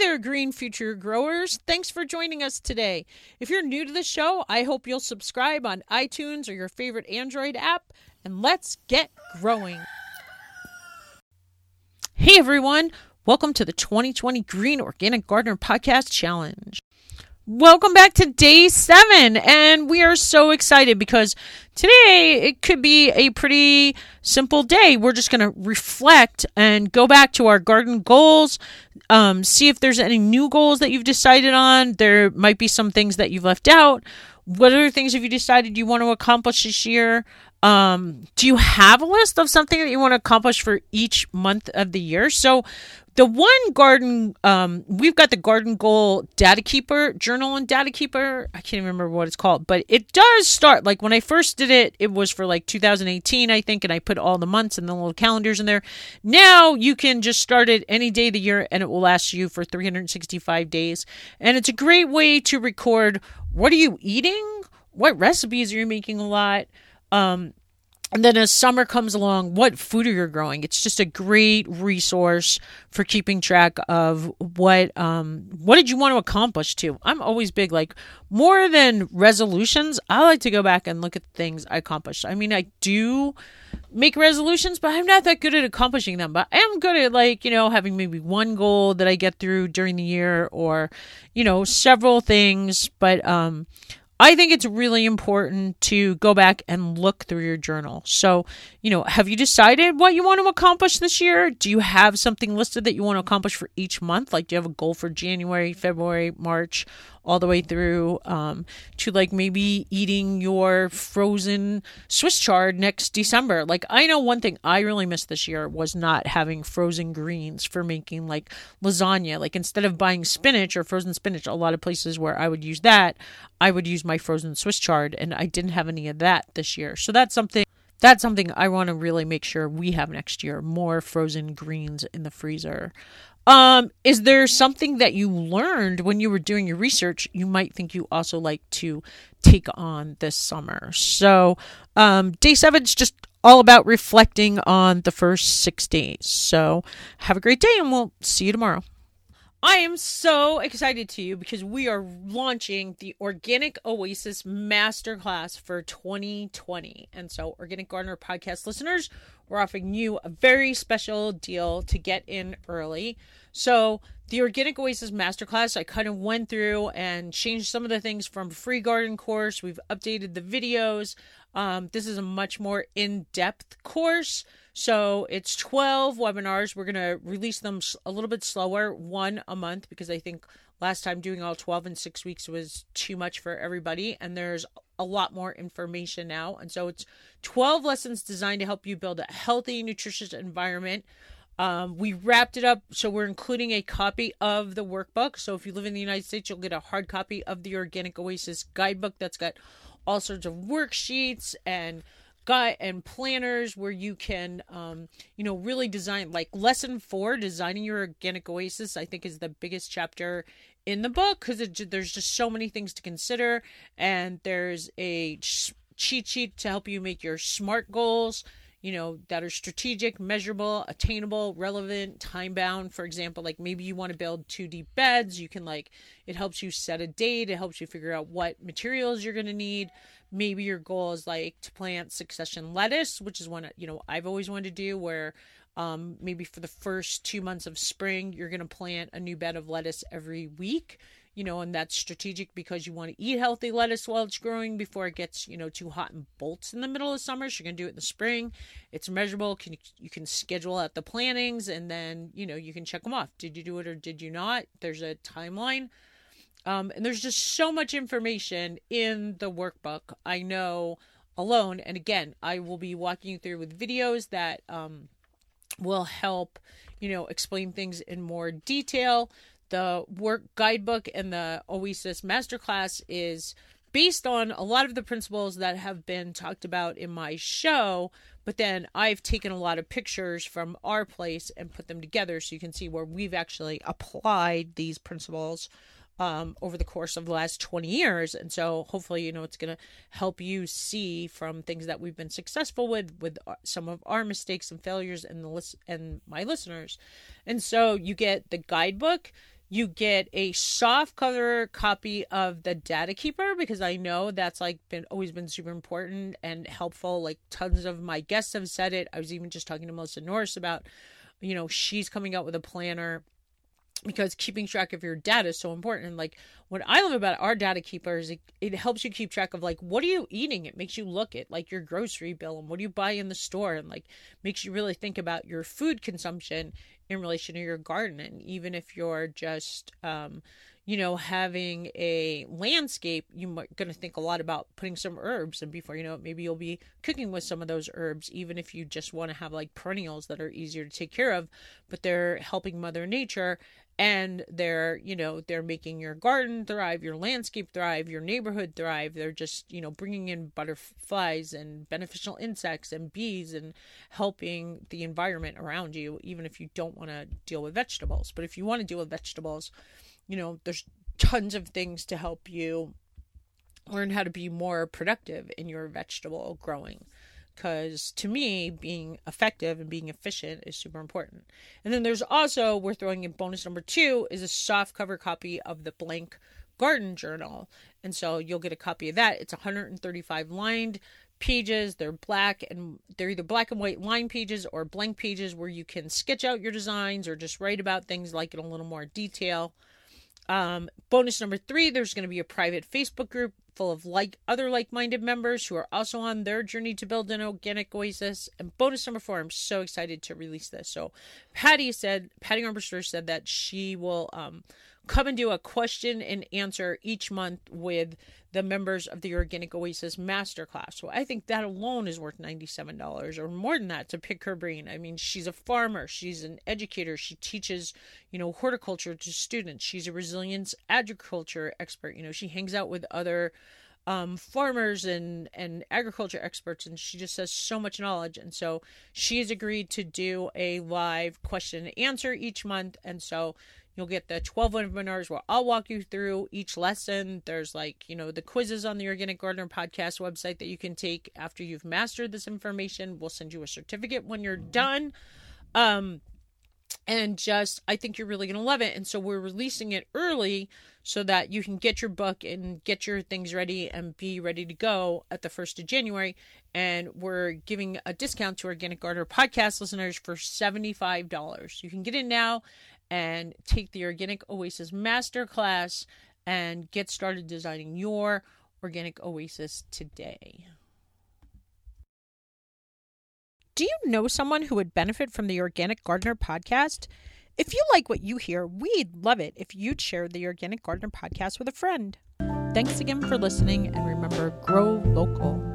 there, Green Future Growers. Thanks for joining us today. If you're new to the show, I hope you'll subscribe on iTunes or your favorite Android app, and let's get growing. Hey, everyone. Welcome to the 2020 Green Organic Gardener Podcast Challenge. Welcome back to day seven, and we are so excited because today it could be a pretty simple day. We're just going to reflect and go back to our garden goals, um, see if there's any new goals that you've decided on. There might be some things that you've left out. What other things have you decided you want to accomplish this year? Um, do you have a list of something that you want to accomplish for each month of the year? So the one garden um, we've got the garden goal data keeper journal and data keeper. I can't remember what it's called but it does start like when i first did it it was for like 2018 i think and i put all the months and the little calendars in there. Now you can just start it any day of the year and it will last you for 365 days. And it's a great way to record what are you eating? What recipes are you making a lot? Um, and then as summer comes along, what food are you growing? It's just a great resource for keeping track of what um what did you want to accomplish too. I'm always big like more than resolutions, I like to go back and look at things I accomplished. I mean, I do make resolutions, but I'm not that good at accomplishing them. But I am good at like, you know, having maybe one goal that I get through during the year or, you know, several things. But um I think it's really important to go back and look through your journal. So, you know, have you decided what you want to accomplish this year? Do you have something listed that you want to accomplish for each month? Like, do you have a goal for January, February, March, all the way through um, to like maybe eating your frozen Swiss chard next December. Like I know one thing I really missed this year was not having frozen greens for making like lasagna. Like instead of buying spinach or frozen spinach, a lot of places where I would use that, I would use my frozen Swiss chard, and I didn't have any of that this year. So that's something that's something I want to really make sure we have next year more frozen greens in the freezer. Um, is there something that you learned when you were doing your research you might think you also like to take on this summer? So, um, day seven is just all about reflecting on the first six days. So, have a great day and we'll see you tomorrow. I am so excited to you because we are launching the Organic Oasis Masterclass for 2020. And so, Organic Gardener podcast listeners, we're offering you a very special deal to get in early. So, the Organic Oasis Masterclass, I kind of went through and changed some of the things from free garden course. We've updated the videos. Um, this is a much more in depth course. So it's 12 webinars. We're going to release them a little bit slower, one a month, because I think last time doing all 12 in six weeks was too much for everybody. And there's a lot more information now. And so it's 12 lessons designed to help you build a healthy, nutritious environment. Um, we wrapped it up, so we're including a copy of the workbook. So if you live in the United States, you'll get a hard copy of the Organic Oasis guidebook that's got all sorts of worksheets and and planners where you can um, you know really design like lesson four designing your organic oasis i think is the biggest chapter in the book because there's just so many things to consider and there's a cheat sheet to help you make your smart goals you know that are strategic measurable attainable relevant time bound. For example like maybe you want to build two deep beds. You can like it helps you set a date. It helps you figure out what materials you're going to need maybe your goal is like to plant succession lettuce, which is one you know I've always wanted to do where um, maybe for the first two months of spring you're going to plant a new bed of lettuce every week you know and that's strategic because you want to eat healthy lettuce while it's growing before it gets you know too hot and bolts in the middle of summer so you're going to do it in the spring. It's measurable can you can schedule out the plantings and then you know you can check them off. Did you do it or did you not? There's a timeline um, and there's just so much information in the workbook. I know alone, and again, I will be walking you through with videos that um, will help, you know, explain things in more detail. The work guidebook and the Oasis Masterclass is based on a lot of the principles that have been talked about in my show, but then I've taken a lot of pictures from our place and put them together so you can see where we've actually applied these principles um, over the course of the last 20 years. And so hopefully, you know, it's going to help you see from things that we've been successful with, with uh, some of our mistakes and failures and the list and my listeners. And so you get the guidebook, you get a soft cover copy of the data keeper because i know that's like been always been super important and helpful like tons of my guests have said it i was even just talking to melissa norris about you know she's coming out with a planner because keeping track of your data is so important. And like what I love about our data keeper is it, it, helps you keep track of like what are you eating? It makes you look at like your grocery bill and what do you buy in the store and like makes you really think about your food consumption in relation to your garden. And even if you're just um, you know, having a landscape, you're going to think a lot about putting some herbs. And before you know it, maybe you'll be cooking with some of those herbs, even if you just want to have like perennials that are easier to take care of, but they're helping Mother Nature and they're you know they're making your garden thrive your landscape thrive your neighborhood thrive. They're just you know bringing in butterflies and beneficial insects and bees and helping the environment around you even if you don't want to deal with vegetables. But if you want to deal with vegetables you know there's tons of things to help you learn how to be more productive in your vegetable growing because to me being effective and being efficient is super important. And then there's also we're throwing in bonus number two is a soft cover copy of the blank garden journal. And so you'll get a copy of that. It's 135 lined pages. They're black and they're either black and white line pages or blank pages where you can sketch out your designs or just write about things like in a little more detail. Um, bonus number three there's going to be a private facebook group full of like other like-minded members who are also on their journey to build an organic oasis. And bonus number four, I'm so excited to release this. So Patty said, Patty Armbruster said that she will um, come and do a question and answer each month with the members of the Organic Oasis Masterclass. So I think that alone is worth $97 or more than that to pick her brain. I mean, she's a farmer, she's an educator, she teaches, you know, horticulture to students. She's a resilience agriculture expert. You know, she hangs out with other um, farmers and and agriculture experts, and she just has so much knowledge. And so she has agreed to do a live question and answer each month. And so You'll get the 12 webinars where I'll walk you through each lesson. There's like, you know, the quizzes on the Organic Gardener podcast website that you can take after you've mastered this information. We'll send you a certificate when you're done. Um, and just I think you're really going to love it. And so we're releasing it early so that you can get your book and get your things ready and be ready to go at the 1st of January. And we're giving a discount to Organic Gardener podcast listeners for $75. You can get it now and take the Organic Oasis Masterclass and get started designing your Organic Oasis today. Do you know someone who would benefit from the Organic Gardener podcast? If you like what you hear, we'd love it if you'd share the Organic Gardener podcast with a friend. Thanks again for listening, and remember grow local.